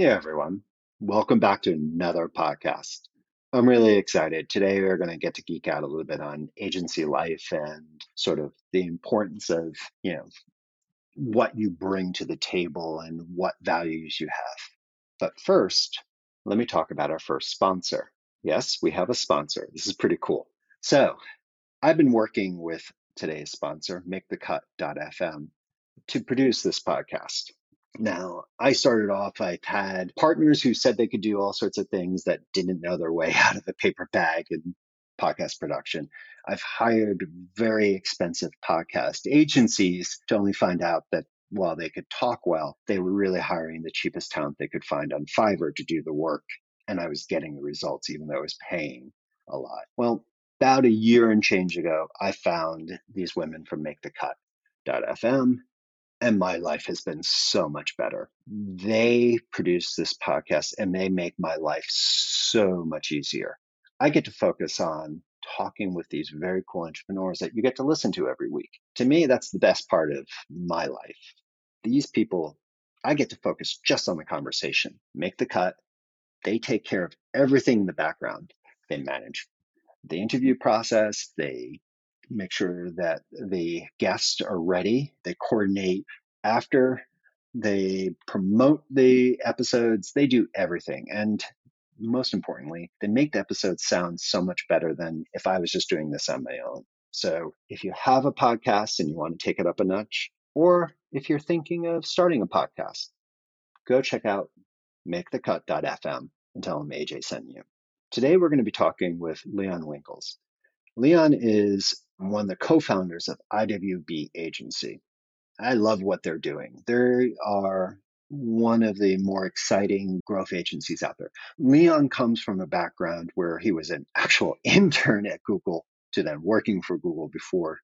Yeah, everyone. Welcome back to another podcast. I'm really excited. Today, we're going to get to geek out a little bit on agency life and sort of the importance of, you know, what you bring to the table and what values you have. But first, let me talk about our first sponsor. Yes, we have a sponsor. This is pretty cool. So, I've been working with today's sponsor, MakeTheCut.fm, to produce this podcast. Now, I started off, I've had partners who said they could do all sorts of things that didn't know their way out of the paper bag in podcast production. I've hired very expensive podcast agencies to only find out that while they could talk well, they were really hiring the cheapest talent they could find on Fiverr to do the work. And I was getting the results, even though I was paying a lot. Well, about a year and change ago, I found these women from MakeTheCut.fm and my life has been so much better. They produce this podcast and they make my life so much easier. I get to focus on talking with these very cool entrepreneurs that you get to listen to every week. To me, that's the best part of my life. These people, I get to focus just on the conversation, make the cut. They take care of everything in the background. They manage the interview process. They make sure that the guests are ready. They coordinate after, they promote the episodes, they do everything. And most importantly, they make the episodes sound so much better than if I was just doing this on my own. So if you have a podcast and you want to take it up a notch, or if you're thinking of starting a podcast, go check out makethecut.fm and tell them AJ sent you. Today we're going to be talking with Leon Winkes. Leon is one of the co-founders of IWB Agency. I love what they're doing. They are one of the more exciting growth agencies out there. Leon comes from a background where he was an actual intern at Google to then working for Google before,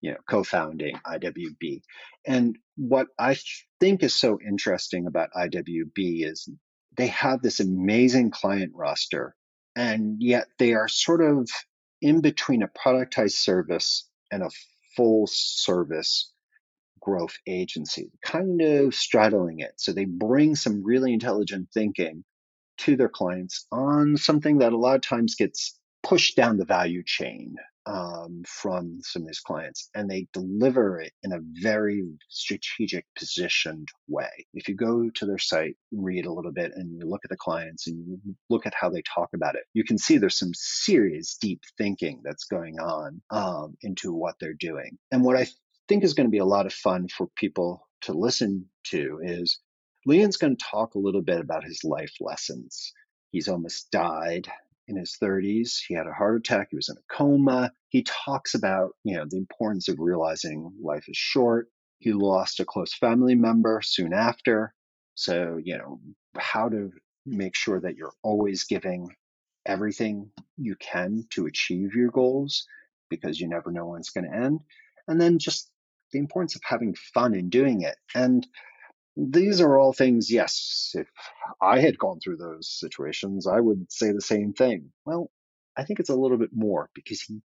you know, co-founding IWB. And what I think is so interesting about IWB is they have this amazing client roster, and yet they are sort of in between a productized service and a full service growth agency, kind of straddling it. So they bring some really intelligent thinking to their clients on something that a lot of times gets pushed down the value chain um, from some of these clients, and they deliver it in a very strategic, positioned way. If you go to their site, read a little bit, and you look at the clients and you look at how they talk about it, you can see there's some serious, deep thinking that's going on um, into what they're doing. And what I think is going to be a lot of fun for people to listen to is Leon's going to talk a little bit about his life lessons. He's almost died in his 30s. He had a heart attack. He was in a coma. He talks about, you know, the importance of realizing life is short. He lost a close family member soon after. So, you know, how to make sure that you're always giving everything you can to achieve your goals because you never know when it's going to end. And then just the importance of having fun in doing it. And these are all things, yes, if I had gone through those situations, I would say the same thing. Well, I think it's a little bit more because he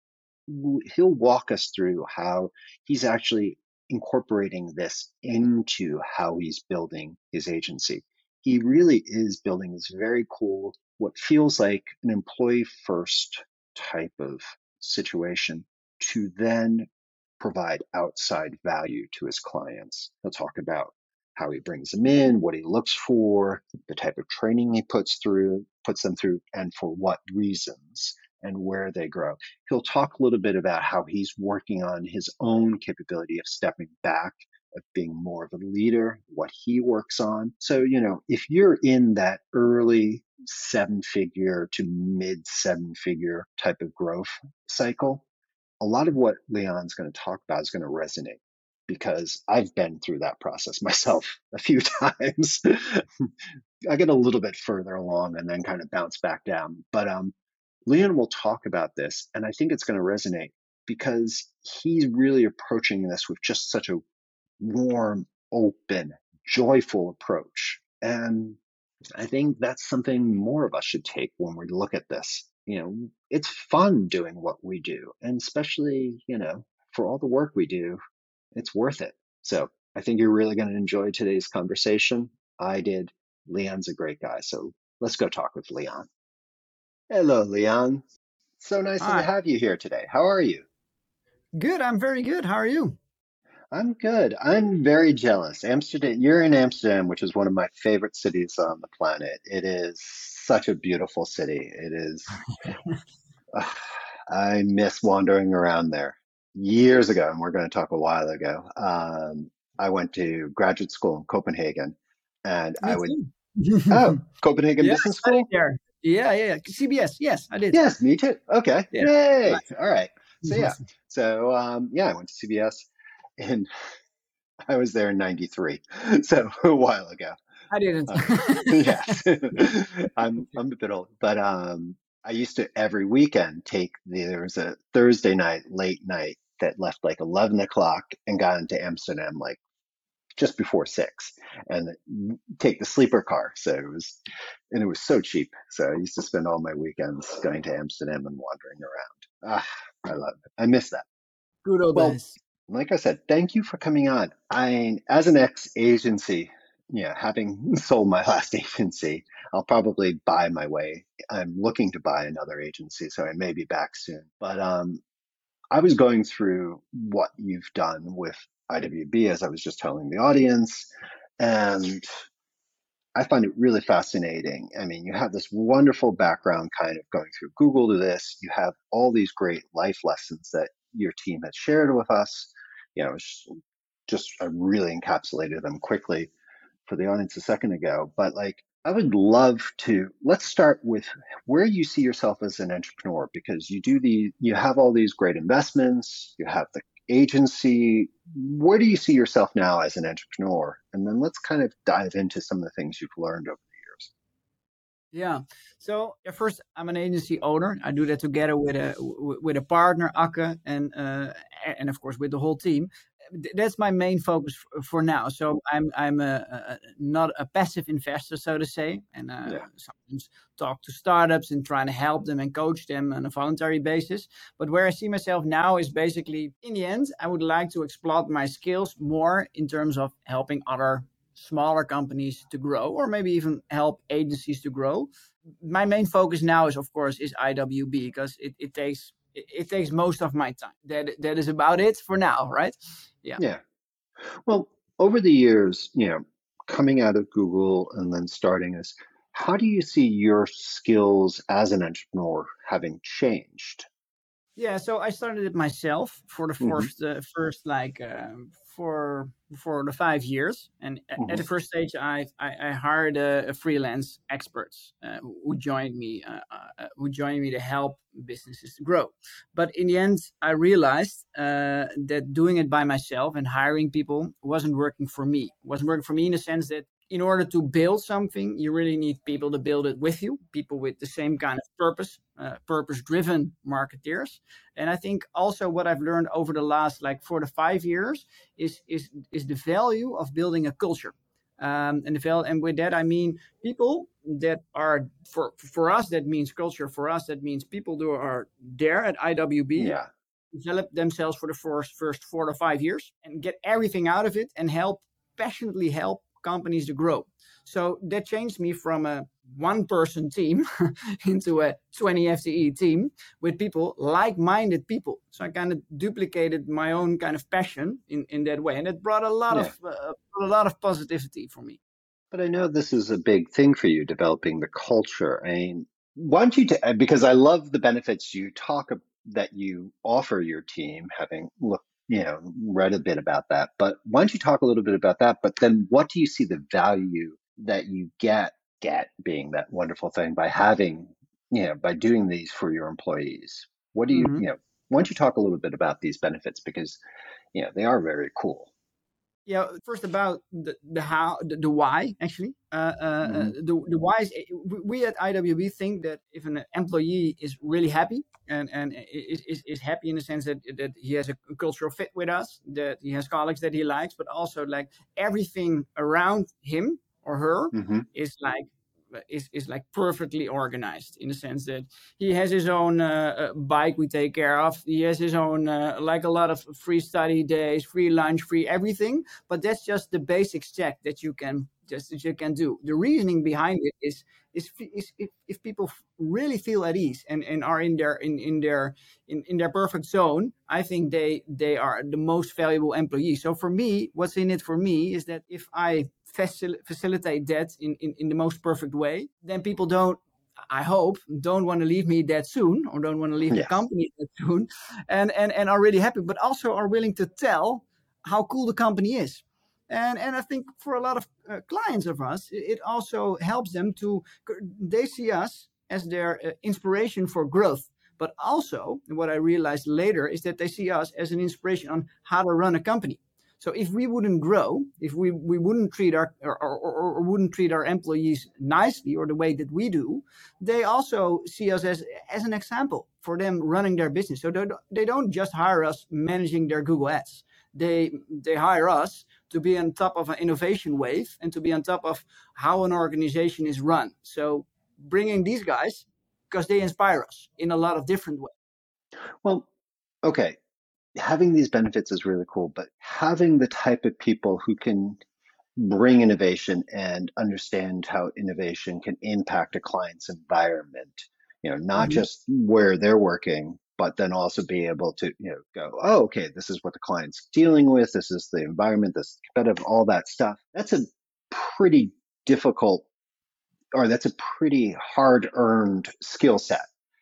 he'll walk us through how he's actually incorporating this into how he's building his agency. He really is building this very cool, what feels like an employee first type of situation to then provide outside value to his clients. He'll talk about how he brings them in, what he looks for, the type of training he puts through, puts them through, and for what reasons and where they grow. He'll talk a little bit about how he's working on his own capability of stepping back, of being more of a leader, what he works on. So, you know, if you're in that early seven figure to mid seven figure type of growth cycle, a lot of what Leon's going to talk about is going to resonate. Because I've been through that process myself a few times. I get a little bit further along and then kind of bounce back down. But um, Leon will talk about this, and I think it's going to resonate because he's really approaching this with just such a warm, open, joyful approach. And I think that's something more of us should take when we look at this. You know, it's fun doing what we do, and especially, you know, for all the work we do, it's worth it. So I think you're really going to enjoy today's conversation. I did. Leon's a great guy. So let's go talk with Leon. Hello, Leon. So nice Hi. to have you here today. How are you? Good. I'm very good. How are you? I'm good. I'm very jealous. Amsterdam, you're in Amsterdam, which is one of my favorite cities on the planet. It is such a beautiful city. It is. uh, I miss wandering around there. Years ago, and we're going to talk a while ago, um, I went to graduate school in Copenhagen, and Me I would. oh, Copenhagen yeah, Business School. There. Yeah, yeah, yeah. CBS. Yes, I did. Yes, me too. Okay. Yeah. Yay. Right. All right. So yeah. So um, yeah, I went to CBS and I was there in 93. So a while ago. I didn't. Um, yes. I'm, I'm a bit old, but um, I used to every weekend take the, there was a Thursday night, late night that left like 11 o'clock and got into Amsterdam like just before six and take the sleeper car. So it was, and it was so cheap. So I used to spend all my weekends going to Amsterdam and wandering around. Ah, I love it. I miss that. Good old well, days like I said, thank you for coming on. I, as an ex agency, yeah, having sold my last agency, I'll probably buy my way. I'm looking to buy another agency, so I may be back soon. But um, I was going through what you've done with IWB, as I was just telling the audience, and I find it really fascinating. I mean, you have this wonderful background kind of going through Google to this. You have all these great life lessons that your team has shared with us. You know, just I really encapsulated them quickly for the audience a second ago. But like, I would love to let's start with where you see yourself as an entrepreneur because you do the you have all these great investments, you have the agency. Where do you see yourself now as an entrepreneur? And then let's kind of dive into some of the things you've learned over the years. yeah. So first, I'm an agency owner. I do that together with a with a partner, Akke, and uh, and of course with the whole team. That's my main focus for now. So I'm I'm a, a not a passive investor, so to say, and uh, yeah. sometimes talk to startups and trying to help them and coach them on a voluntary basis. But where I see myself now is basically, in the end, I would like to exploit my skills more in terms of helping other smaller companies to grow or maybe even help agencies to grow my main focus now is of course is iwb because it, it takes it, takes most of my time. That that is about it for now right? Yeah. Yeah. Well over the years you know coming out of google and then starting this how do you see your skills as an entrepreneur having changed yeah so i started it myself for the 1st mm-hmm. uh, first like um, for for the five years, and mm-hmm. at the first stage, I I, I hired a, a, freelance experts uh, who joined me uh, uh, who joined me to help businesses to grow. But in the end, I realized uh, that doing it by myself and hiring people wasn't working for me. It wasn't working for me in the sense that in order to build something, you really need people to build it with you, people with the same kind of purpose, uh, purpose driven marketeers. And I think also what I've learned over the last like four to five years is, is, is the value of building a culture. Um, and the val- and with that I mean people that are for for us that means culture. For us that means people who are there at IWB, yeah. develop themselves for the first first four to five years and get everything out of it and help passionately help companies to grow. So that changed me from a one person team into a 20 FTE team with people, like minded people. So I kind of duplicated my own kind of passion in, in that way. And it brought a lot yeah. of uh, a lot of positivity for me. But I know this is a big thing for you, developing the culture. I mean, why don't you, t- because I love the benefits you talk that you offer your team, having looked you know, read a bit about that. But why don't you talk a little bit about that? But then what do you see the value that you get, get being that wonderful thing by having, you know, by doing these for your employees? What do you, mm-hmm. you know, why don't you talk a little bit about these benefits? Because, you know, they are very cool. Yeah first about the, the how the, the why actually uh, uh, mm-hmm. the, the why is we at iwb think that if an employee is really happy and and is, is, is happy in the sense that that he has a cultural fit with us that he has colleagues that he likes but also like everything around him or her mm-hmm. is like is, is like perfectly organized in the sense that he has his own uh, uh, bike we take care of. He has his own, uh, like a lot of free study days, free lunch, free everything. But that's just the basics check that you can just as you can do. The reasoning behind it is is, is if, if people really feel at ease and, and are in their in, in their in, in their perfect zone, I think they they are the most valuable employee. So for me, what's in it for me is that if I facil- facilitate that in, in, in the most perfect way, then people don't I hope don't want to leave me that soon or don't want to leave yes. the company that soon and, and, and are really happy, but also are willing to tell how cool the company is. And, and I think for a lot of uh, clients of us, it also helps them to, they see us as their uh, inspiration for growth. But also, what I realized later is that they see us as an inspiration on how to run a company. So if we wouldn't grow, if we, we wouldn't treat our or, or, or, wouldn't treat our employees nicely or the way that we do, they also see us as as an example for them running their business. So they, don't just hire us managing their Google Ads. They they hire us to be on top of an innovation wave and to be on top of how an organization is run. So bringing these guys because they inspire us in a lot of different ways. Well, okay having these benefits is really cool, but having the type of people who can bring innovation and understand how innovation can impact a client's environment, you know, not mm-hmm. just where they're working, but then also be able to, you know, go, oh, okay, this is what the client's dealing with. This is the environment, this competitive, all that stuff. That's a pretty difficult or that's a pretty hard earned skill set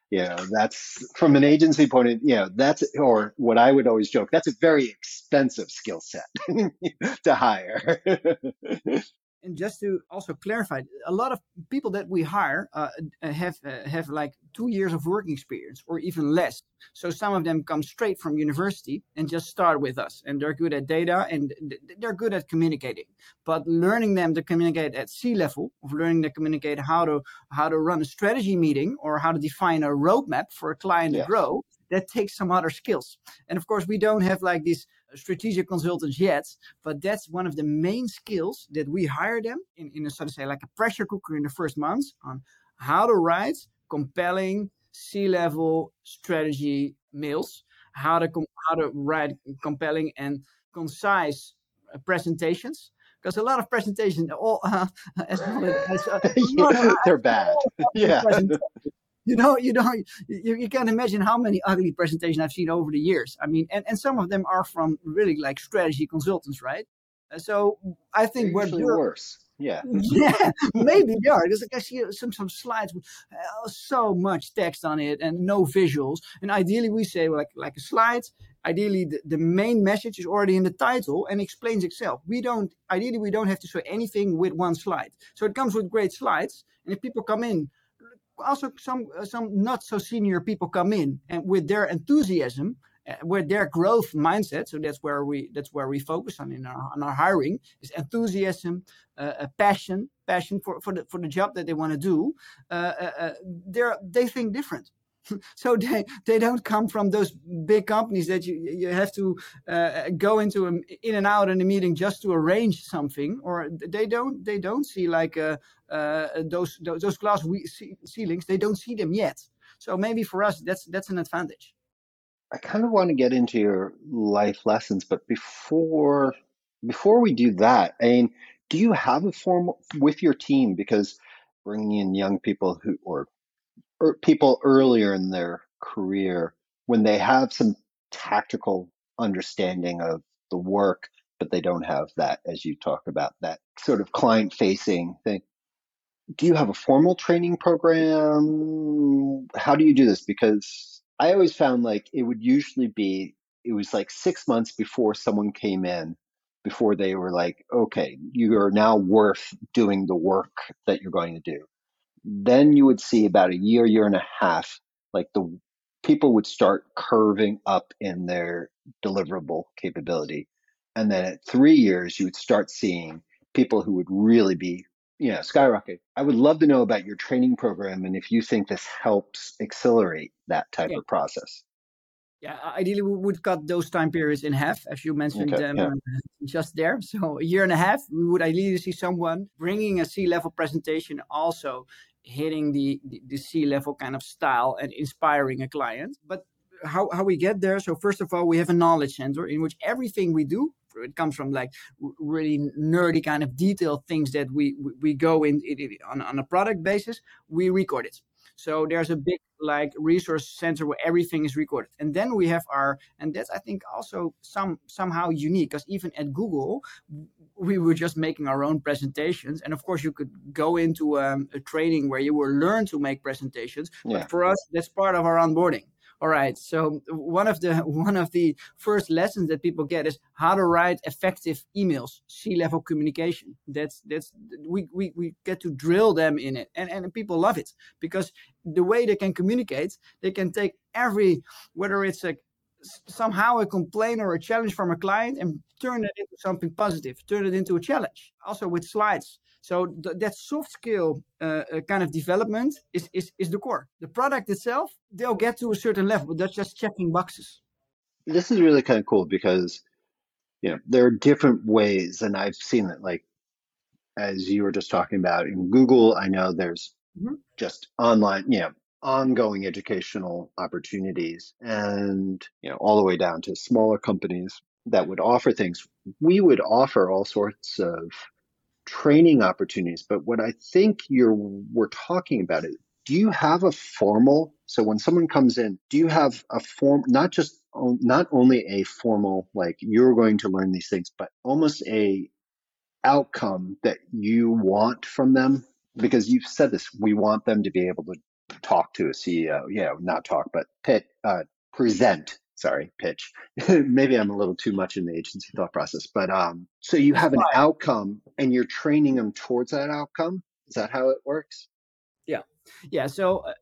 you know that's from an agency point of you know that's or what i would always joke that's a very expensive skill set to hire and just to also clarify, a lot of people that we hire uh, uh, have uh, have like two years of working experience or even less. So some of them come straight from university and just start with us, and they're good at data and they're good at communicating. But learning them to communicate at C level, of learning to communicate how to how to run a strategy meeting or how to define a roadmap for a client to grow, that takes some other skills. And of course, we don't have like these strategic consultants yet, but that's one of the main skills that we hire them in, in a sort of say like a pressure cooker in the first months on how to write compelling C-level strategy mails, how to com- how to write compelling and concise uh, presentations because a lot of presentations all uh, as, as, uh, they're bad. Yeah you know, you know, you, you can't imagine how many ugly presentations I've seen over the years. I mean, and, and some of them are from really like strategy consultants, right? Uh, so I think we're worse. Yeah. Yeah, maybe they are. Because like I see some some slides with uh, so much text on it and no visuals. And ideally, we say like like a slide. Ideally, the, the main message is already in the title and explains itself. We don't ideally we don't have to show anything with one slide. So it comes with great slides. And if people come in also some uh, some not so senior people come in and with their enthusiasm uh, with their growth mindset so that's where we that's where we focus on in our, on our hiring is enthusiasm uh, a passion passion for, for the for the job that they want to do. Uh, uh, uh they they think different so they they don't come from those big companies that you you have to uh, go into a, in and out in a meeting just to arrange something or they don't they don't see like uh, uh, those, those those glass ceilings they don't see them yet. So maybe for us that's that's an advantage. I kind of want to get into your life lessons but before before we do that i mean do you have a form with your team? Because bringing in young people who or er, people earlier in their career when they have some tactical understanding of the work, but they don't have that, as you talk about, that sort of client facing thing. Do you have a formal training program? How do you do this? Because I always found like it would usually be, it was like six months before someone came in, before they were like, okay, you are now worth doing the work that you're going to do then you would see about a year, year and a half, like the people would start curving up in their deliverable capability. And then at three years, you would start seeing people who would really be, you know, skyrocket. I would love to know about your training program and if you think this helps accelerate that type yeah. of process. Yeah, ideally we would cut those time periods in half, as you mentioned okay, um, yeah. just there. So a year and a half, we would ideally see someone bringing a C-level presentation, also hitting the, the, the C-level kind of style and inspiring a client. But how, how we get there. So first of all, we have a knowledge center in which everything we do it comes from like really nerdy kind of detailed things that we we go in, in on, on a product basis we record it so there's a big like resource center where everything is recorded. And then we have our and that's i think also some somehow unique because even at google we were just making our own presentations. And of course you could go into um, a training where you will learn to make presentations. Yeah. but for us that's part of our onboarding all right so one of the one of the first lessons that people get is how to write effective emails c-level communication. That's that's we, we we get to drill them in it and and people love it because the way they can communicate they can take every whether it's a somehow a complaint or a challenge from a client and turn it into something positive turn it into a challenge. Also with slides so th- that soft skill uh, uh, kind of development is, is, is the core. The product itself, they'll get to a certain level, but that's just checking boxes. This is really kind of cool because, you know, there are different ways, and I've seen it like, as you were just talking about in Google, I know there's mm-hmm. just online, you know, ongoing educational opportunities and, you know, all the way down to smaller companies that would offer things. We would offer all sorts of training opportunities. But what I think you're we're talking about it. Do you have a formal? So when someone comes in, do you have a form? Not just not only a formal like you're going to learn these things, but almost a outcome that you want from them because you've said this we want them to be able to talk to a ceo yeah not talk but pit, uh, present sorry, pitch. Maybe I'm a little too much in the agency thought process, but um, so you have an outcome and you're training them towards that outcome. Is that how it works? Yeah, yeah. So uh,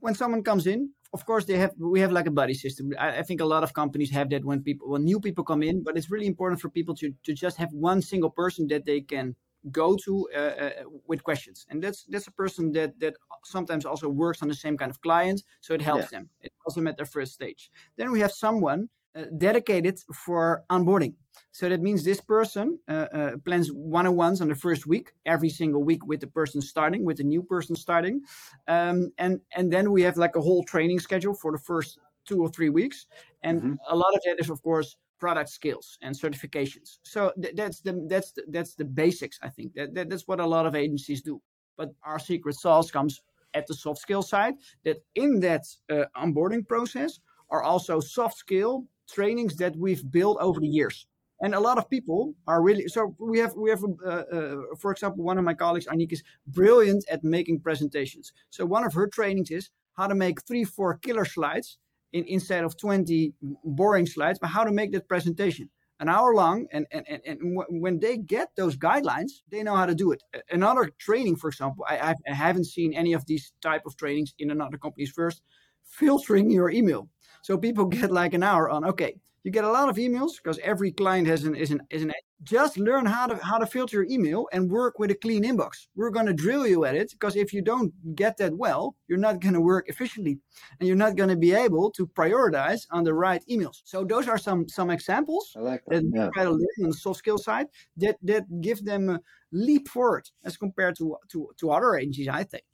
when someone comes in, of course they have we have like a buddy system. I, I, think a lot of companies have that when people when new people come in, but it's really important for people to to just have one single person that they can go to uh, uh, with questions. And that's that's a person that that sometimes also works on the same kind of client so it helps yeah. them. It helps them at their first stage. Then we have someone uh, dedicated for onboarding. So that means this person uh, uh, plans one-on-ones on the first week every single week with the person starting with the new person starting. Um, and and then we have like a whole training schedule for the first two or three weeks. And mm-hmm. a lot of that is of course product skills and certifications. So th- that's the that's the, that's the basics. I think that, that that's what a lot of agencies do. But our secret sauce comes at the soft skill side. That in that uh, onboarding process are also soft skill trainings that we've built over the years. And a lot of people are really so. We have we have, uh, uh, for example, one of my colleagues, Anik, is brilliant at making presentations. So one of her trainings is how to make three, four killer slides in, instead of 20 boring slides, but how to make that presentation an hour long. And, and, and, and when they get those guidelines, they know how to do it. Another training, for example, I, I haven't seen any of these type of trainings in another company's first, filtering your email. So people get like an hour on, okay, you get a lot of emails because every client has an is an is an just learn how to how to filter your email and work with a clean inbox. We're going to drill you at it because if you don't get that well, you're not going to work efficiently and you're not going to be able to prioritize on the right emails. So those are some some examples I like that, that yeah. try to learn on the soft skill side that that give them a leap forward as compared to to to other agencies. I think.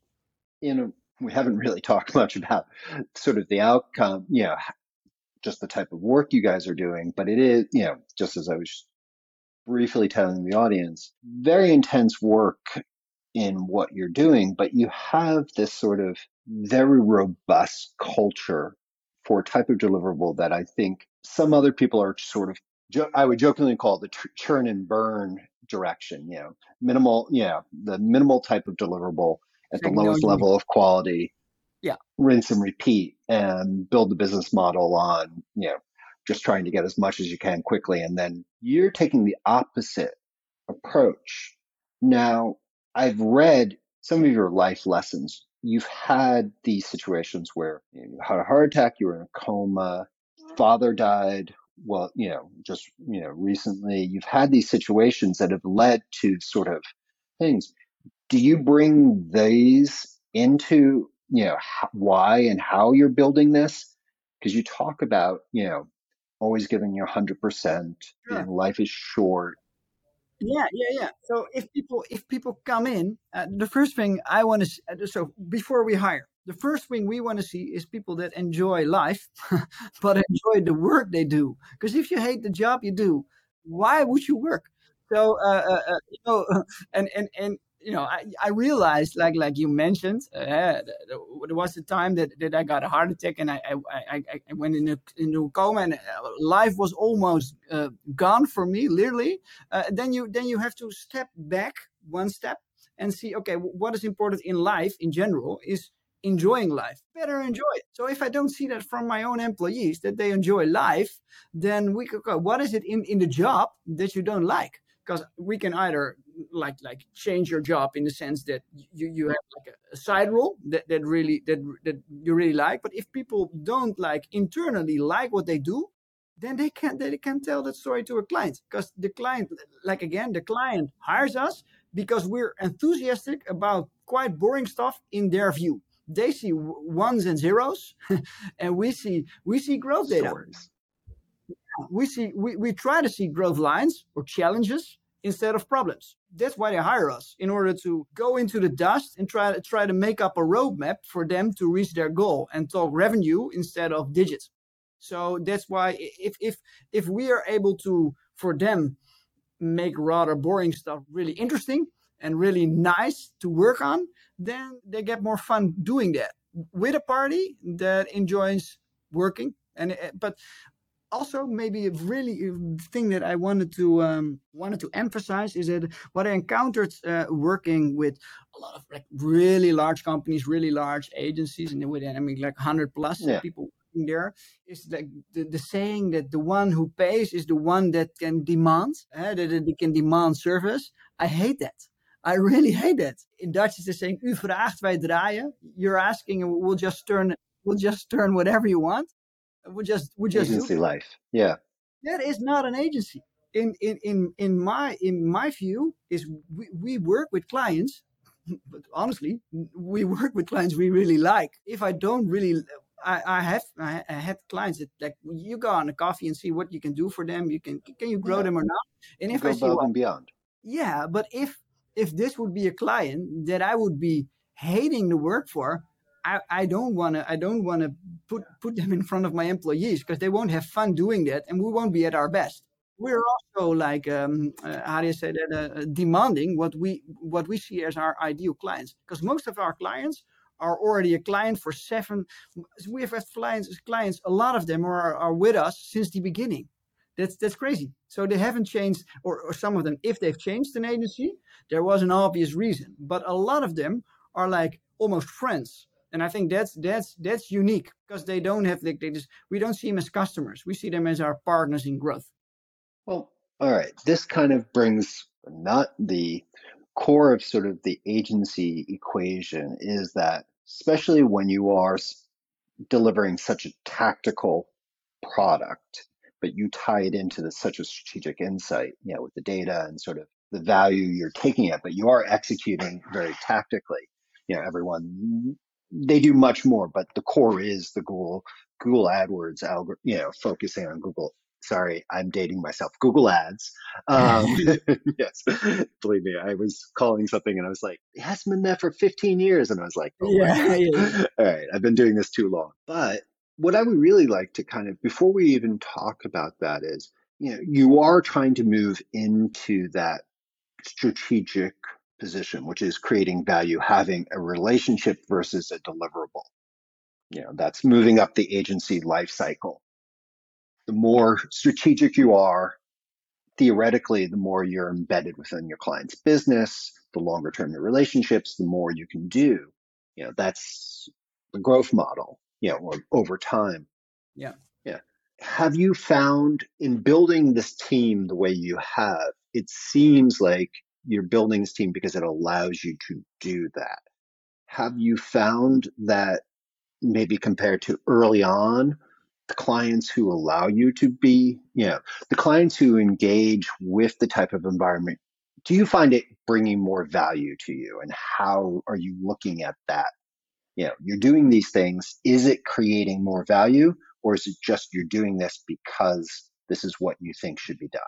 You know, we haven't really talked much about sort of the outcome. You know, just the type of work you guys are doing, but it is, you know, just as I was briefly telling the audience, very intense work in what you're doing, but you have this sort of very robust culture for a type of deliverable that I think some other people are sort of, I would jokingly call the churn and burn direction, you know, minimal, yeah, the minimal type of deliverable at the lowest level of quality yeah. rinse and repeat and build the business model on you know just trying to get as much as you can quickly and then you're taking the opposite approach. Now i've read some of your life lessons. You've had these situations where you, had a heart attack you were in a coma father died well, you know, just, you know, recently. You've had these situations that have led to sort of things. Do you bring these into, you know, why and how you're building this? Because you talk about, you know, always giving your 100%, sure. life is short. Yeah, yeah, yeah. So if people if people come in, uh, the first thing I want to uh, so before we hire, the first thing we want to see is people that enjoy life, but enjoy the work they do. Because if you hate the job you do, why would you work? So uh, uh, uh you know, and and and you know, I, I realized, like like you mentioned, uh, there was a time that, that I got a heart attack and I I, I, I went into, into a coma and uh, life was almost uh, gone for me, literally. Uh, then you then you have to step back one step and see, okay, what is important in life in general is enjoying life. Better enjoy it. So if I don't see that from my own employees that they enjoy life, then we could go, what is it in, in the job that you don't like? Because we can either like like change your job in the sense that you, you have like a, side role that, that really that that you really like. But if people don't like internally like what they do, then they can they can tell that story to a client because the client like again the client hires us because we're enthusiastic about quite boring stuff in their view they see ones and zeros, and we see we see growth data. Stories. We see we, we try to see growth lines or challenges instead of problems. That's why they hire us in order to go into the dust and try to try to make up a roadmap for them to reach their goal and talk revenue instead of digits. So that's why if if if we are able to for them make rather boring stuff really interesting and really nice to work on, then they get more fun doing that with a party that enjoys working. And but also maybe a really thing that I wanted to um, wanted to emphasize is that what I encountered uh, working with a lot of like really large companies, really large agencies, and with I mean like hundred plus yeah. people working there is like the, the saying that the one who pays is the one that can demand uh, that they can demand service. I hate that. I really hate that. In Dutch, it's the saying, u vraagt, wij draaien. You're asking, and we'll just turn, we'll just turn whatever you want. We'll just, we'll just agency life. Yeah. That is not an agency. In, in, in, in my, in my view is we, we work with clients, but honestly, we work with clients we really like. If I don't really I, I have I, had clients that like you go on a coffee and see what you can do for them. You can can you grow yeah. them or not? And if go I see above and beyond. Yeah, but if if this would be a client that I would be hating to work for, I, I don't want to I don't want to put put them in front of my employees because they won't have fun doing that and we won't be at our best. We're also like um, uh, how do you say that uh, demanding what we what we see as our ideal clients because most of our clients are already a client for seven. We have had clients clients a lot of them are are with us since the beginning. That's that's crazy. So they haven't changed, or, or some of them, if they've changed an agency, there was an obvious reason. But a lot of them are like almost friends. And I think that's that's that's unique because they don't have like they just we don't see them as customers. We see them as our partners in growth. Well, all right. This kind of brings not the core of sort of the agency equation is that especially when you are delivering such a tactical product but you tie it into the, such a strategic insight, you know, with the data and sort of the value you're taking it, but you are executing very tactically. You know, everyone they do much more, but the core is the Google Google AdWords algorithm. You know, focusing on Google. Sorry, I'm dating myself. Google Ads. Um, yes, believe me, I was calling something and I was like, it hasn't been there for 15 years, and I was like, oh, yeah, yeah. all right, I've been doing this too long. But what I would really like to kind of, before we even talk about that, is you know, you are trying to move into that strategic position, which is creating value, having a relationship versus a deliverable. You know, that's moving up the agency life cycle. The more strategic you are, theoretically, the more you're embedded within your client's business, the longer term your relationships, the more you can do. You know, that's the growth model you know, or over time. Yeah. Yeah. Have you found in building this team the way you have, it seems like you're building this team because it allows you to do that. Have you found that maybe compared to early on, the clients who allow you to be, you know, the clients who engage with the type of environment, do you find it bringing more value to you? And how are you looking at that? You know, you're doing these things. Is it creating more value or is it just you're doing this because this is what you think should be done?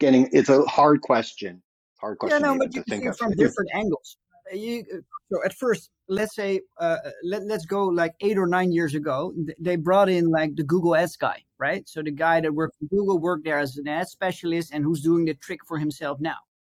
Getting, it's a hard question. Hard question yeah, no, but you think of. from different angles. You, so at first, let's say, uh, let, let's go like eight or nine years ago, they brought in like the Google Ads guy, right? So the guy that worked for Google worked there as an ad specialist and who's doing the trick for himself now.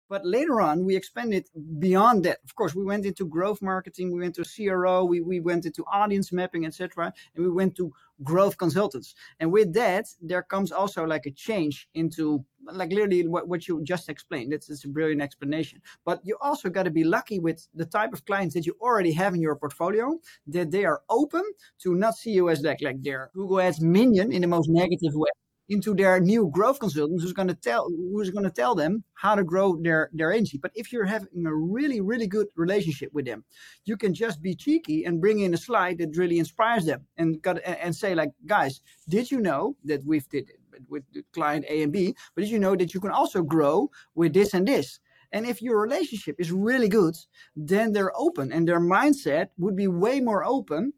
But later on, we expanded beyond that. Of course, we went into growth marketing, we went to CRO, we, we went into audience mapping, etc., and we went to growth consultants. And with that, there comes also like a change into like literally what, what you just explained. It's, it's a brilliant explanation. But you also got to be lucky with the type of clients that you already have in your portfolio, that they are open to not see you as like, like their Google Ads minion in the most negative way into their new growth consultants who's going to tell who's going to tell them how to grow their their agency. But if you're having a really really good relationship with them you can just be cheeky and bring in a slide that really inspires them and got and say like guys did you know that we've did it with client a and b but did you know that you can also grow with this and this? And if your relationship is really good, then they're open and their mindset would be way more open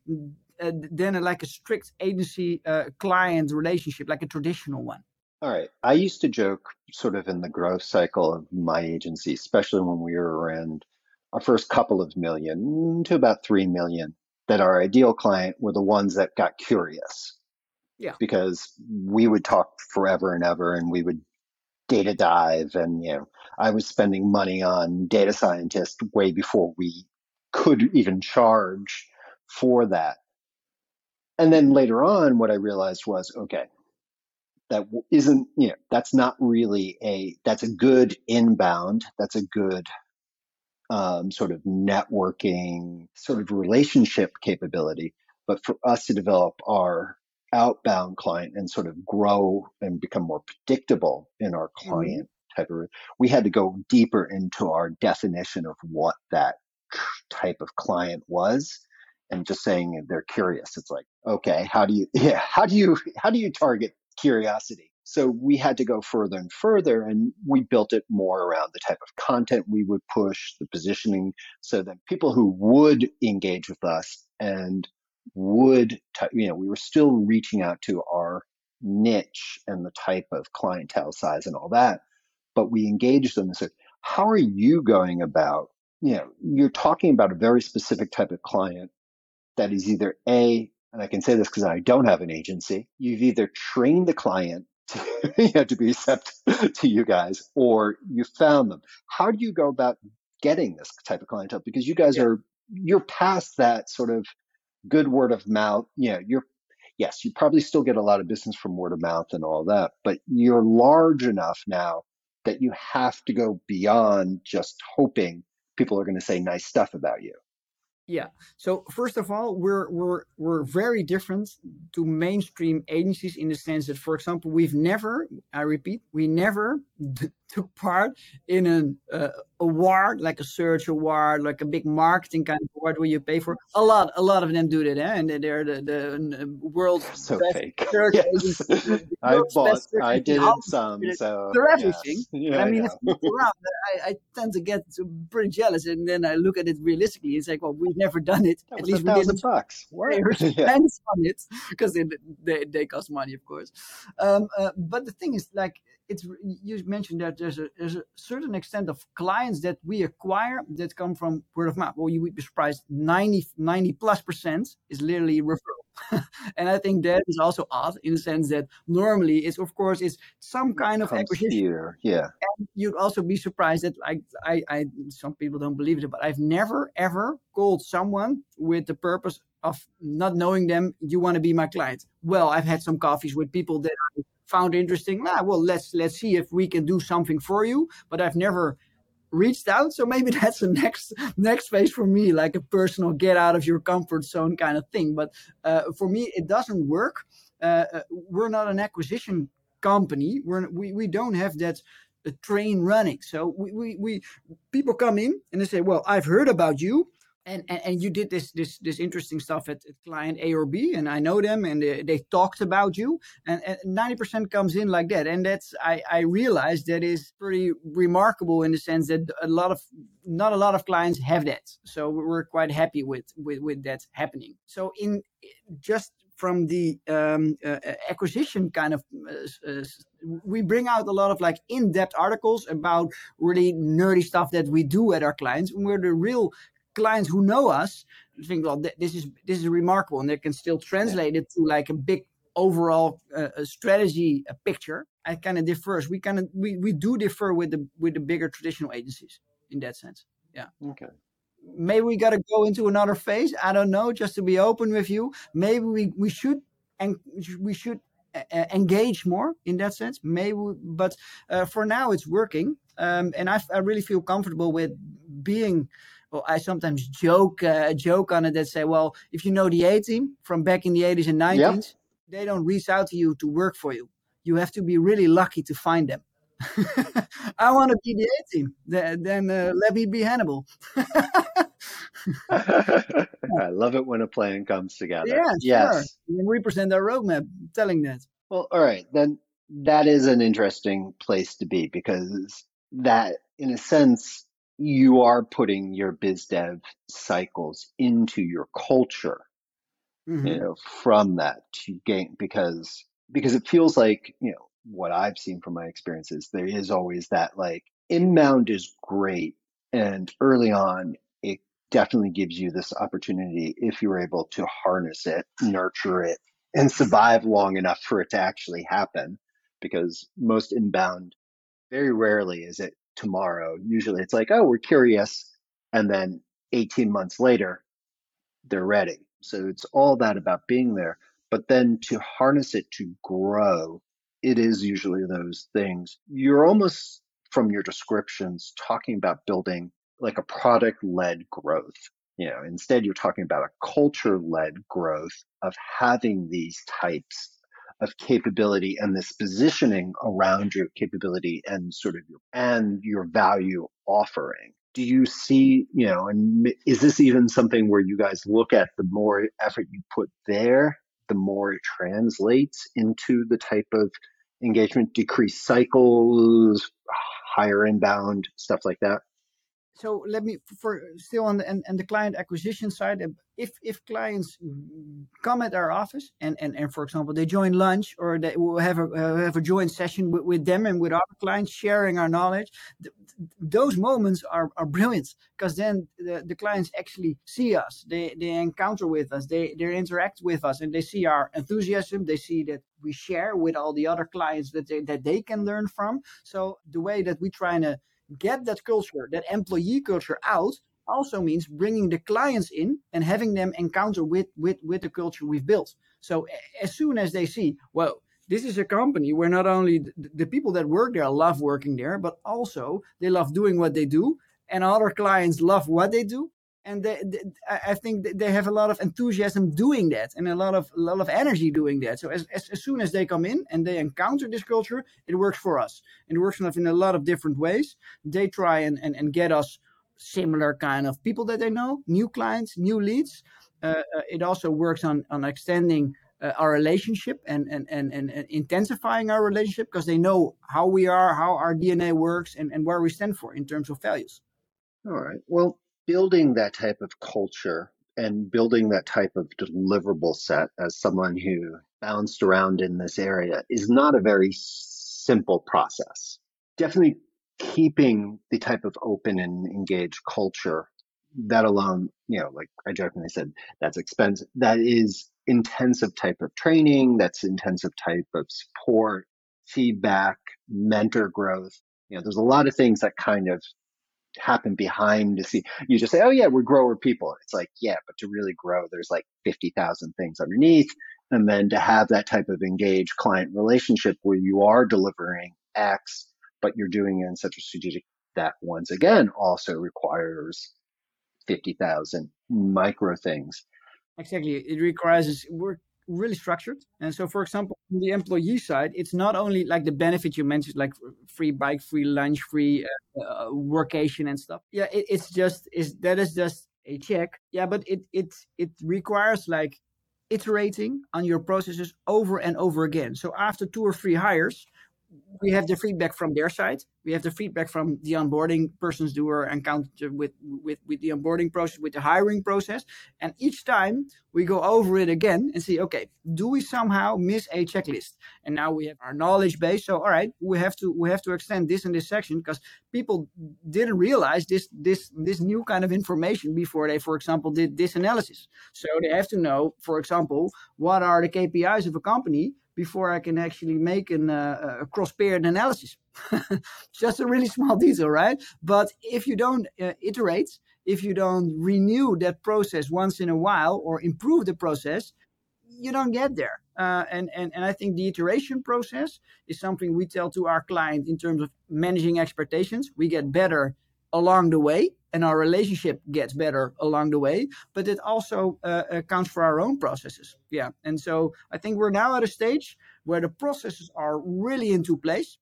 uh, than a, like a strict agency uh, client relationship, like a traditional one. All right. I used to joke sort of in the growth cycle of my agency, especially when we were around our first couple of million to about 3 million, that our ideal client were the ones that got curious. Yeah. Because we would talk forever and ever and we would data dive and you know I was spending money on data scientists way before we could even charge for that and then later on, what I realized was, okay, that isn't, you know, that's not really a, that's a good inbound. That's a good um, sort of networking, sort of relationship capability. But for us to develop our outbound client and sort of grow and become more predictable in our mm-hmm. client mm-hmm. type of, we had to go deeper into our definition of what that type of client was and just saying they're curious. It's like, okay, how do you, yeah, how do you, how do you target curiosity? So we had to go further and further, and we built it more around the type of content we would push, the positioning, so that people who would engage with us and would, you know, we were still reaching out to our niche and the type of clientele size and all that, but we engaged them and said, how are you going about, you know, you're talking about a very specific type of client that is either A, and I can say this because I don't have an agency, you've either trained the client to, you know, to be receptive to you guys or you found them. How do you go about getting this type of clientele? Because you guys yeah. are, you're past that sort of good word of mouth. You know, you're, yes, you probably still get a lot of business from word of mouth and all that, but you're large enough now that you have to go beyond just hoping people are going to say nice stuff about you. Yeah. So first of all, we're we're we're very different to mainstream agencies in the sense that, for example, we've never, I repeat, we never took part in an uh, award like a search award, like a big marketing kind of award where you pay for a lot. A lot of them do that, eh? and they're the, the world's so best fake. search yes. I bought, I did some, so they're everything. Yes. Yeah, I mean, I I, I, tend to get pretty jealous, and then I look at it realistically. It's like, well, we've never done it. That at least we didn't bucks. Pay yeah. on it because they, they, they cost money, of course. Um, uh, but the thing is, like it's you mentioned that there's a, there's a certain extent of clients that we acquire that come from word of mouth. Well, you would be surprised 90, 90 plus percent is literally referral. and I think that is also odd in the sense that normally it's of course it's some kind of acquisition. Here. Yeah. And you'd also be surprised that like I, I some people don't believe it, but I've never ever called someone with the purpose of not knowing them, you want to be my client. Well, I've had some coffees with people that I found interesting. Ah, well, let's let's see if we can do something for you. But I've never reached out, so maybe that's the next next phase for me, like a personal get out of your comfort zone kind of thing. But uh, for me, it doesn't work. Uh, uh we're not an acquisition company. We're we we don't have that uh, train running. So we, we we people come in and they say, well, I've heard about you and, and, and you did this this this interesting stuff at, at, client A or B, and I know them, and they, they talked about you, and ninety percent comes in like that, and that's I I realized that is pretty remarkable in the sense that a lot of not a lot of clients have that, so we're quite happy with with with that happening. So in just from the um, uh, acquisition kind of uh, uh, we bring out a lot of like in-depth articles about really nerdy stuff that we do at our clients and we're the real clients who know us think, well, this is this is remarkable, and they can still translate it to like a big overall uh, strategy a picture. I kind of differs. We kind of we, we do differ with the with the bigger traditional agencies in that sense. Yeah. Okay. Maybe we got to go into another phase. I don't know. Just to be open with you, maybe we we should and we should uh, engage more in that sense. Maybe, but uh, for now it's working, um, and I, I really feel comfortable with being well, I sometimes joke uh, joke on it that say, well, if you know the A team from back in the 80s and 90s, yep. they don't reach out to you to work for you. You have to be really lucky to find them. I want to be the A team. Then uh, let me be Hannibal. I love it when a plan comes together. Yeah, yes. Sure. And represent our roadmap, telling that. Well, all right. Then that is an interesting place to be because that, in a sense, you are putting your biz dev cycles into your culture mm-hmm. you know from that to gain because because it feels like you know what i've seen from my experiences there is always that like inbound is great and early on it definitely gives you this opportunity if you're able to harness it nurture it and survive long enough for it to actually happen because most inbound very rarely is it tomorrow. Usually it's like, oh, we're curious. And then 18 months later, they're ready. So it's all that about being there. But then to harness it to grow, it is usually those things. You're almost from your descriptions talking about building like a product led growth. You know, instead you're talking about a culture led growth of having these types of capability and this positioning around your capability and sort of your and your value offering. Do you see you know and is this even something where you guys look at the more effort you put there the more it translates into the type of engagement decreased cycles higher inbound stuff like that so let me for still on the and, and the client acquisition side if if clients come at our office and and, and for example they join lunch or they will have a uh, have a joint session with, with them and with our clients sharing our knowledge th- those moments are, are brilliant because then the, the clients actually see us. They they encounter with us. They they interact with us and they see our enthusiasm. They see that we share with all the other clients that they that they can learn from. So the way that we try to get that culture, that employee culture out also means bringing the clients in and having them encounter with with with the culture we've built. So as soon as they see, well, this is a company where not only the, the people that work there love working there, but also they love doing what they do, and other clients love what they do, and they, they, I think they have a lot of enthusiasm doing that and a lot of a lot of energy doing that. So as, as, as soon as they come in and they encounter this culture, it works for us. It works in a lot of different ways. They try and, and, and get us similar kind of people that they know, new clients, new leads. Uh, uh, it also works on on extending uh, our relationship and, and, and, and, intensifying our relationship because they know how we are, how our DNA works, and, and where we stand for in terms of values. All right. Well, building that type of culture and building that type of deliverable set as someone who bounced around in this area is not a very simple process. Definitely keeping the type of open and engaged culture that alone, you know, like I jokingly said, that's expensive. That is intensive type of training. That's intensive type of support, feedback, mentor growth. You know, there's a lot of things that kind of happen behind to see you just say oh yeah we're grower people. It's like yeah but to really grow there's like 50,000 things underneath. And then to have that type of engaged client relationship where you are delivering x but you're doing it in such a strategic that once again also requires 50,000 micro things. Exactly. It requires work really structured. And so, for example, on the employee side, it's not only like the benefit you mentioned, like free bike, free lunch, free uh, uh, workation and stuff. Yeah, it, it's just is that is just a check. Yeah, but it it it requires like iterating on your processes over and over again. So after two or three hires, we have the feedback from their side. We have the feedback from the onboarding persons who are encountered with, with, with the onboarding process, with the hiring process. And each time we go over it again and see, okay, do we somehow miss a checklist? And now we have our knowledge base. So all right, we have to we have to extend this in this section because people didn't realize this this this new kind of information before they, for example, did this analysis. So they have to know, for example, what are the KPIs of a company before I can actually make an, uh, a cross-period analysis. Just a really small detail, right? But if you don't uh, iterate, if you don't renew that process once in a while or improve the process, you don't get there. Uh, and, and, and I think the iteration process is something we tell to our client in terms of managing expectations. We get better along the way and our relationship gets better along the way but it also uh, accounts for our own processes. Yeah and so i think we're now at a stage where the processes are really into place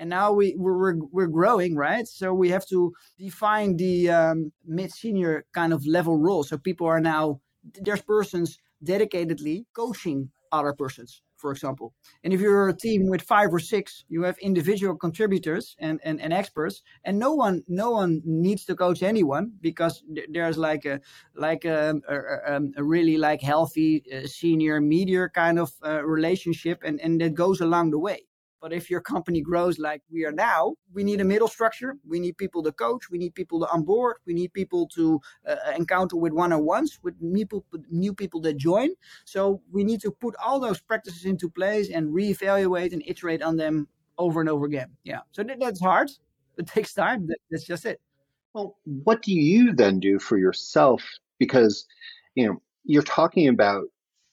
and now we we're, we're growing right? So we have to define the um, mid senior kind of level role. So people are now there's persons dedicatedly coaching other persons for example. And if you're a team with five or six, you have individual contributors and, and, and experts, and no one no one needs to coach anyone because there's like a like a, a, um, a really like healthy uh, senior media kind of uh, relationship, and and that goes along the way. But if your company grows like we are now, we need a middle structure. We need people to coach. We need people to onboard. We need people to uh, encounter with one-on-ones with new people, new people that join. So we need to put all those practices into place and reevaluate and iterate on them over and over again. Yeah. So that, that's hard. It takes time. That, that's just it. Well, what do you then do for yourself? Because, you know, you're talking about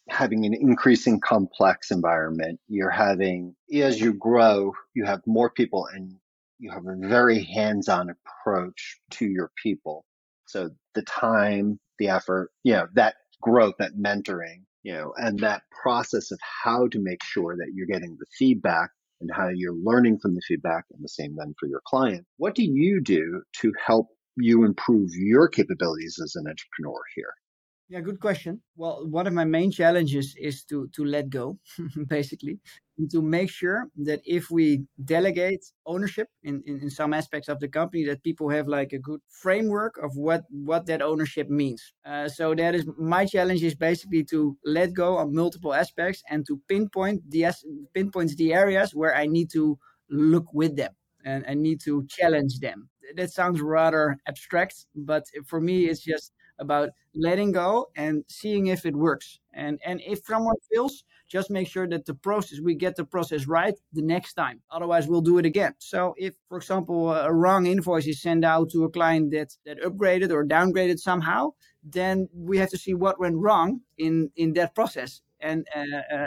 having an increasing complex environment. You're having, as you grow, you have more people and you have a very hands on approach to your people. So the time, the effort, you know, that growth, that mentoring, you know, and that process of how to make sure that you're getting the feedback and how you're learning from the feedback and the same then for your client. What do you do to help you improve your capabilities as an entrepreneur here? Yeah, good question. Well, one of my main challenges is to to let go, basically, and to make sure that if we delegate ownership in, in, in some aspects of the company, that people have like a good framework of what what that ownership means. Uh, so that is my challenge is basically to let go on multiple aspects and to pinpoint the pinpoint the areas where I need to look with them and I need to challenge them. That sounds rather abstract, but for me, it's just about letting go and seeing if it works. And and if someone fails, just make sure that the process we get the process right the next time. Otherwise, we'll do it again. So if, for example, a wrong invoice is sent out to a client that that upgraded or downgraded somehow, then we have to see what went wrong in in that process. And uh, uh,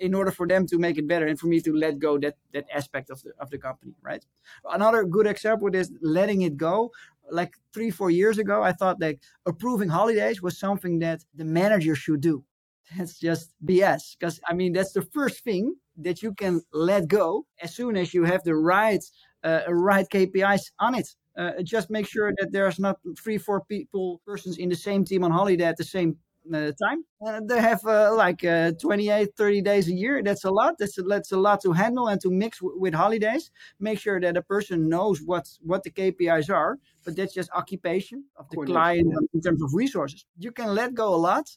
in order for them to make it better and for me to let go that that aspect of the of the company right another good example is letting it go like three four years ago i thought like approving holidays was something that the manager should do. That's just bs because i mean that's the first thing that you can let go as soon as you have the right uh, right kpis on it. Uh, just make sure that there's not three four people persons in the same team on holiday at the same time. Uh, they have uh, like uh, 28, 30 days a year. That's a lot. That's a, that's a lot to handle and to mix w- with holidays. Make sure that a person knows what what the KPIs are, but that's just occupation of the client yeah. in terms of resources. You can let go a lot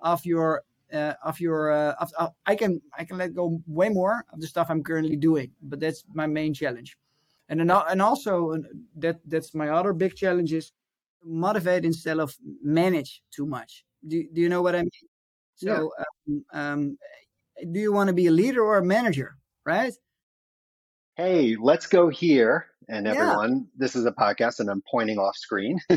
of your uh, of your uh, of, uh, I can I can let go way more of the stuff I'm currently doing, but that's my main challenge. And then, and also that that's my other big challenge is motivate instead of manage too much do, do you know what I mean? So, yeah. um, um, do you want to be a leader or a manager, right? Hey, let's go here. And everyone, yeah. this is a podcast and I'm pointing off screen.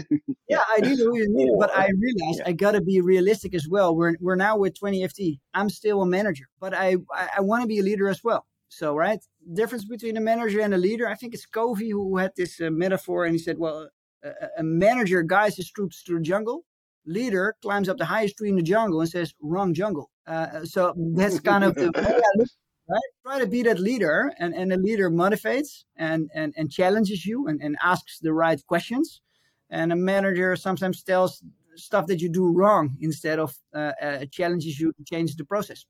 yeah, I do know you mean, but I realize yeah. I got to be realistic as well. We're, we're now with 20FT. I'm still a manager, but I, I, I want to be a leader as well. So, right, difference between a manager and a leader. I think it's Covey who had this uh, metaphor, and he said, "Well, a, a manager guides his troops through the jungle, leader climbs up the highest tree in the jungle and says, wrong jungle. Uh, so that's kind of the way I look, right? Try to be that leader and, and the leader motivates and, and, and challenges you and, and asks the right questions. And a manager sometimes tells stuff that you do wrong instead of uh, uh, challenges you to change the process.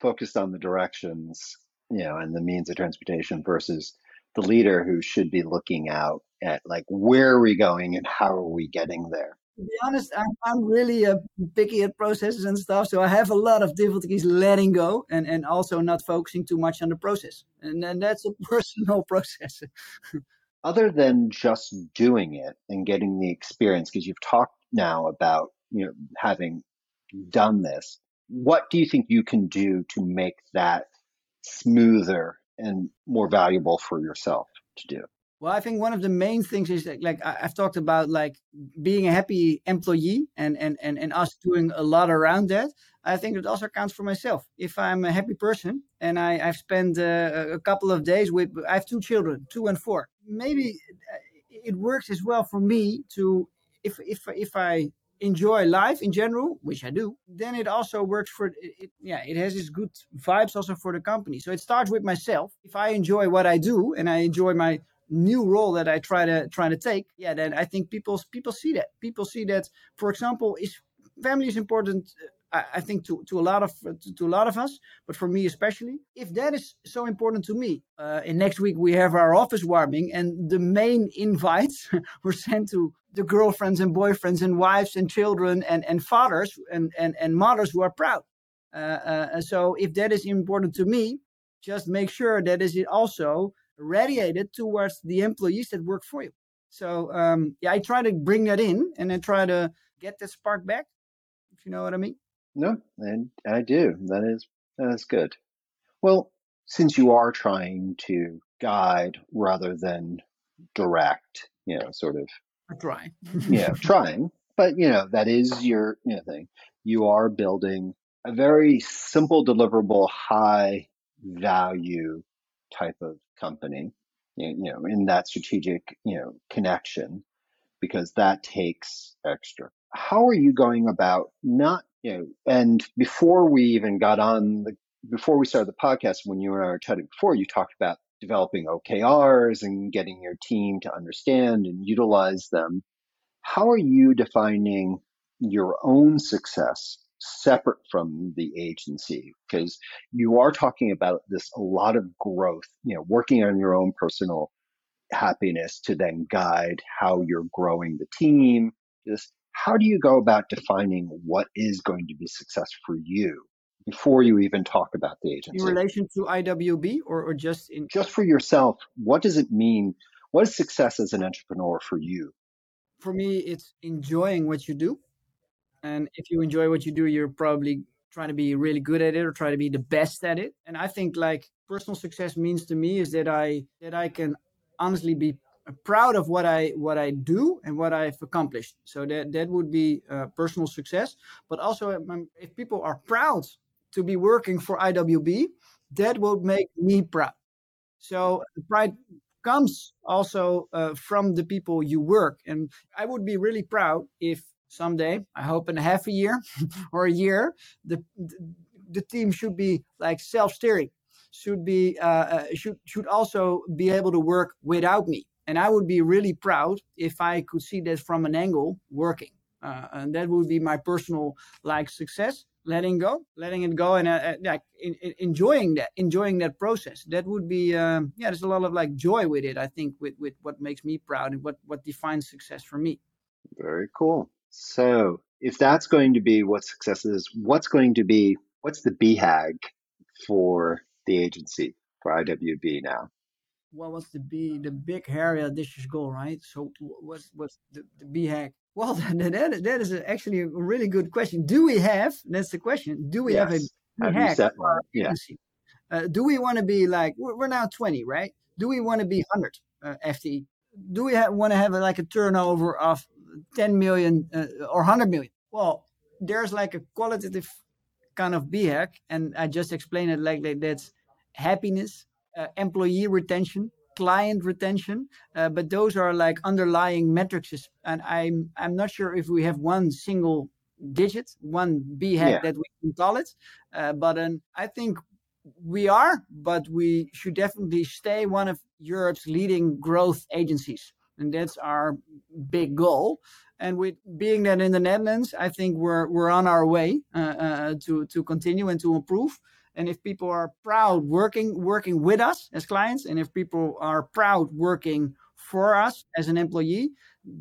Focused on the directions, you know, and the means of transportation versus the leader who should be looking out at like where are we going and how are we getting there to be honest, I'm, I'm really uh, picky at processes and stuff. So I have a lot of difficulties letting go and, and also not focusing too much on the process. And, and that's a personal process. Other than just doing it and getting the experience, because you've talked now about you know having done this, what do you think you can do to make that smoother and more valuable for yourself to do? Well, I think one of the main things is that, like I've talked about, like being a happy employee and and and and us doing a lot around that. I think it also counts for myself. If I'm a happy person and I I've spent uh, a couple of days with I have two children, two and four. Maybe uh, it works as well for me to if if if I enjoy life in general, which I do, then it also works for it, yeah, it has its good vibes also for the company. So it starts with myself. If I enjoy what I do and I enjoy my new role that I try to try to take, yeah, then I think people people see that. People see that, for example, is family is important. I, I think to, to a lot of to, to, a lot of us, but for me especially, if that is so important to me, uh, next week we have our office warming, and the main invites were sent to the girlfriends and boyfriends and wives and children and, and fathers and, and, and mothers who are proud. Uh, uh, so if that is important to me, just make sure that is it also radiated towards the employees that work for you. So um, yeah, I try to bring that in and then try to get the spark back. If you know what I mean. No, and I do. That is that is good. Well, since you are trying to guide rather than direct, you know, sort of. I try. yeah, trying, but you know that is your you know thing. You are building a very simple, deliverable, high value type of company, you know, in that strategic, you know, connection, because that takes extra. How are you going about not, you know, and before we even got on the, before we started the podcast, when you and I were chatting before, you talked about developing OKRs and getting your team to understand and utilize them. How are you defining your own success separate from the agency because you are talking about this a lot of growth, you know, working on your own personal happiness to then guide how you're growing the team. Just how do you go about defining what is going to be success for you before you even talk about the agency? In relation to IWB or, or just in just for yourself, what does it mean? What is success as an entrepreneur for you? For me, it's enjoying what you do and if you enjoy what you do, you're probably trying to be really good at it or try to be the best at it. And I think like personal success means to me is that I that I can honestly be proud of what I what I do and what I've accomplished. So that that would be uh, personal success. But also, um, if people are proud to be working for IWB, that will make me proud. So pride comes also uh, from the people you work, and I would be really proud if someday. I hope in a half a year or a year, the, the team should be like self-steering, should be uh, uh, should should also be able to work without me. And I would be really proud if I could see that from an angle working. Uh, and that would be my personal like success letting go letting it go and uh, uh like in, in, enjoying that enjoying that process that would be um, yeah there's a lot of like joy with it i think with with what makes me proud and what what defines success for me very cool so if that's going to be what success is, what's going to be, what's the BHAG for the agency for IWB now? What what's the B, the big hairy audacious goal, right? So what's, what's the, the BHAG? Well, that, that, is, actually a really good question. Do we have, that's the question, do we yes. have a BHAG have for yeah. agency? Uh, do we want to be like, we're, we're, now 20, right? Do we want to be 100 uh, FTE? Do we want to have a, like a turnover of 10 million uh, or 100 million. Well, there's like a qualitative kind of BHAG, and I just explained it like that. That's happiness, uh, employee retention, client retention, uh, but those are like underlying metrics. And I'm I'm not sure if we have one single digit, one BHAG yeah. that we can call it. Uh, but um, I think we are, but we should definitely stay one of Europe's leading growth agencies and that's our big goal. And with being that in the Netherlands, I think we're we're on our way uh, uh, to to continue and to improve. And if people are proud working working with us as clients, and if people are proud working for us as an employee,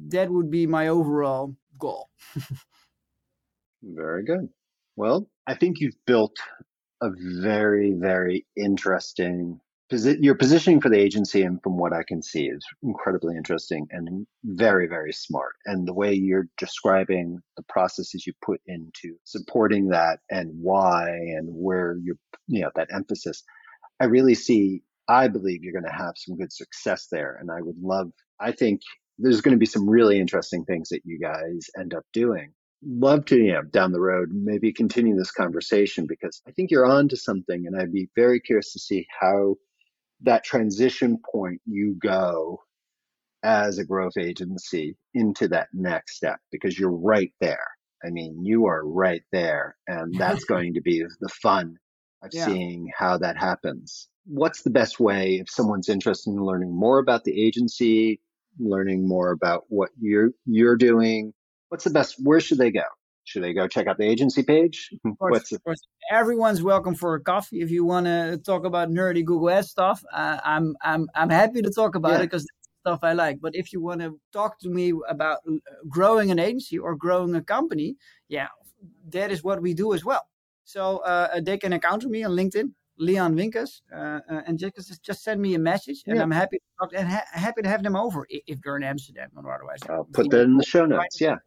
that would be my overall goal. Very good. Well, I think you've built a very, very interesting your positioning for the agency and from what I can see is incredibly interesting and very, very smart. And the way you're describing the processes you put into supporting that and why and where you're, you know, that emphasis, I really see, I believe you're going to have some good success there. And I would love, I think there's going to be some really interesting things that you guys end up doing. Love to, you know, down the road, maybe continue this conversation because I think you're on to something. And I'd be very curious to see how that transition point you go as a growth agency into that next step because you're right there. I mean, you are right there. And that's going to be the fun of yeah. seeing how that happens. What's the best way if someone's interested in learning more about the agency, learning more about what you're you're doing? What's the best where should they go? Should they go check out the agency page? Of course, of course. Everyone's welcome for a coffee. If you want to talk about nerdy Google Ads stuff, uh, I'm I'm I'm happy to talk about yeah. it because stuff I like. But if you want to talk to me about uh, growing an agency or growing a company, yeah, that is what we do as well. So uh, they can encounter me on LinkedIn, Leon Winkes, uh, uh, and just just send me a message, and yeah. I'm happy to talk, and ha- happy to have them over if they're in Amsterdam or otherwise. I'll put that in the show notes. Yeah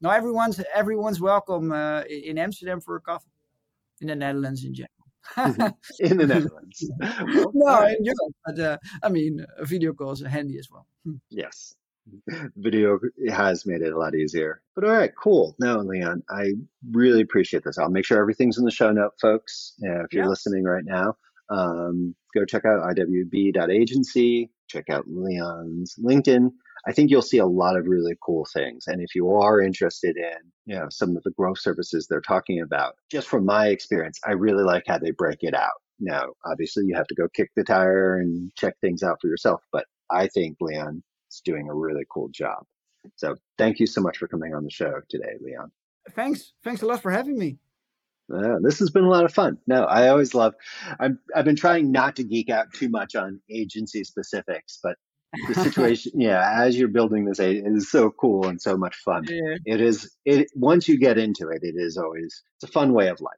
no, everyone's everyone's welcome uh, in Amsterdam for a coffee. In the Netherlands in general. Mm-hmm. in the Netherlands. no, in Europe, but uh, I mean, a video calls are handy as well. Hmm. yes, video has made it a lot easier. But all right, cool. No, Leon, I really appreciate this. I'll make sure everything's in the show note, folks. Yeah, if you're yeah. listening right now, um, go check out iwb.agency. Check out Leon's LinkedIn. I think you'll see a lot of really cool things. And if you are interested in, you know, some of the growth services they're talking about, just from my experience, I really like how they break it out. Now, obviously you have to go kick the tire and check things out for yourself, but I think Leon is doing a really cool job. So thank you so much for coming on the show today, Leon. Thanks. Thanks a lot for having me. Yeah, this has been a lot of fun. No, I always love. i have been trying not to geek out too much on agency specifics, but the situation yeah as you're building this it is so cool and so much fun yeah. it is it once you get into it it is always it's a fun way of life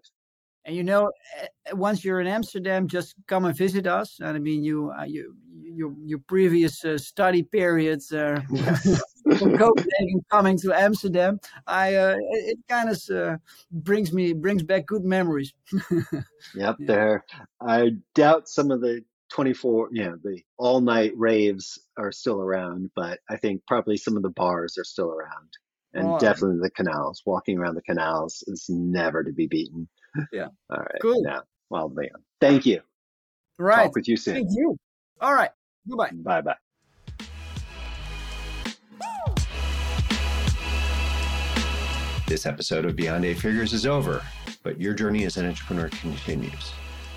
and you know eh, once you're in amsterdam just come and visit us and i mean you uh, you your your previous uh, study periods uh, from Copenhagen coming to Amsterdam, I uh, it, it kind of uh, brings me brings back good memories. yep, yeah. there. I doubt some of the 24 you know the all night raves are still around but i think probably some of the bars are still around. And oh, definitely the canals walking around the canals is never to be beaten. Yeah. All right cool. now well man thank you. Right. Talk with you soon. Thank you. All right. Goodbye bye bye This episode of Beyond Eight Figures is over, but your journey as an entrepreneur continues.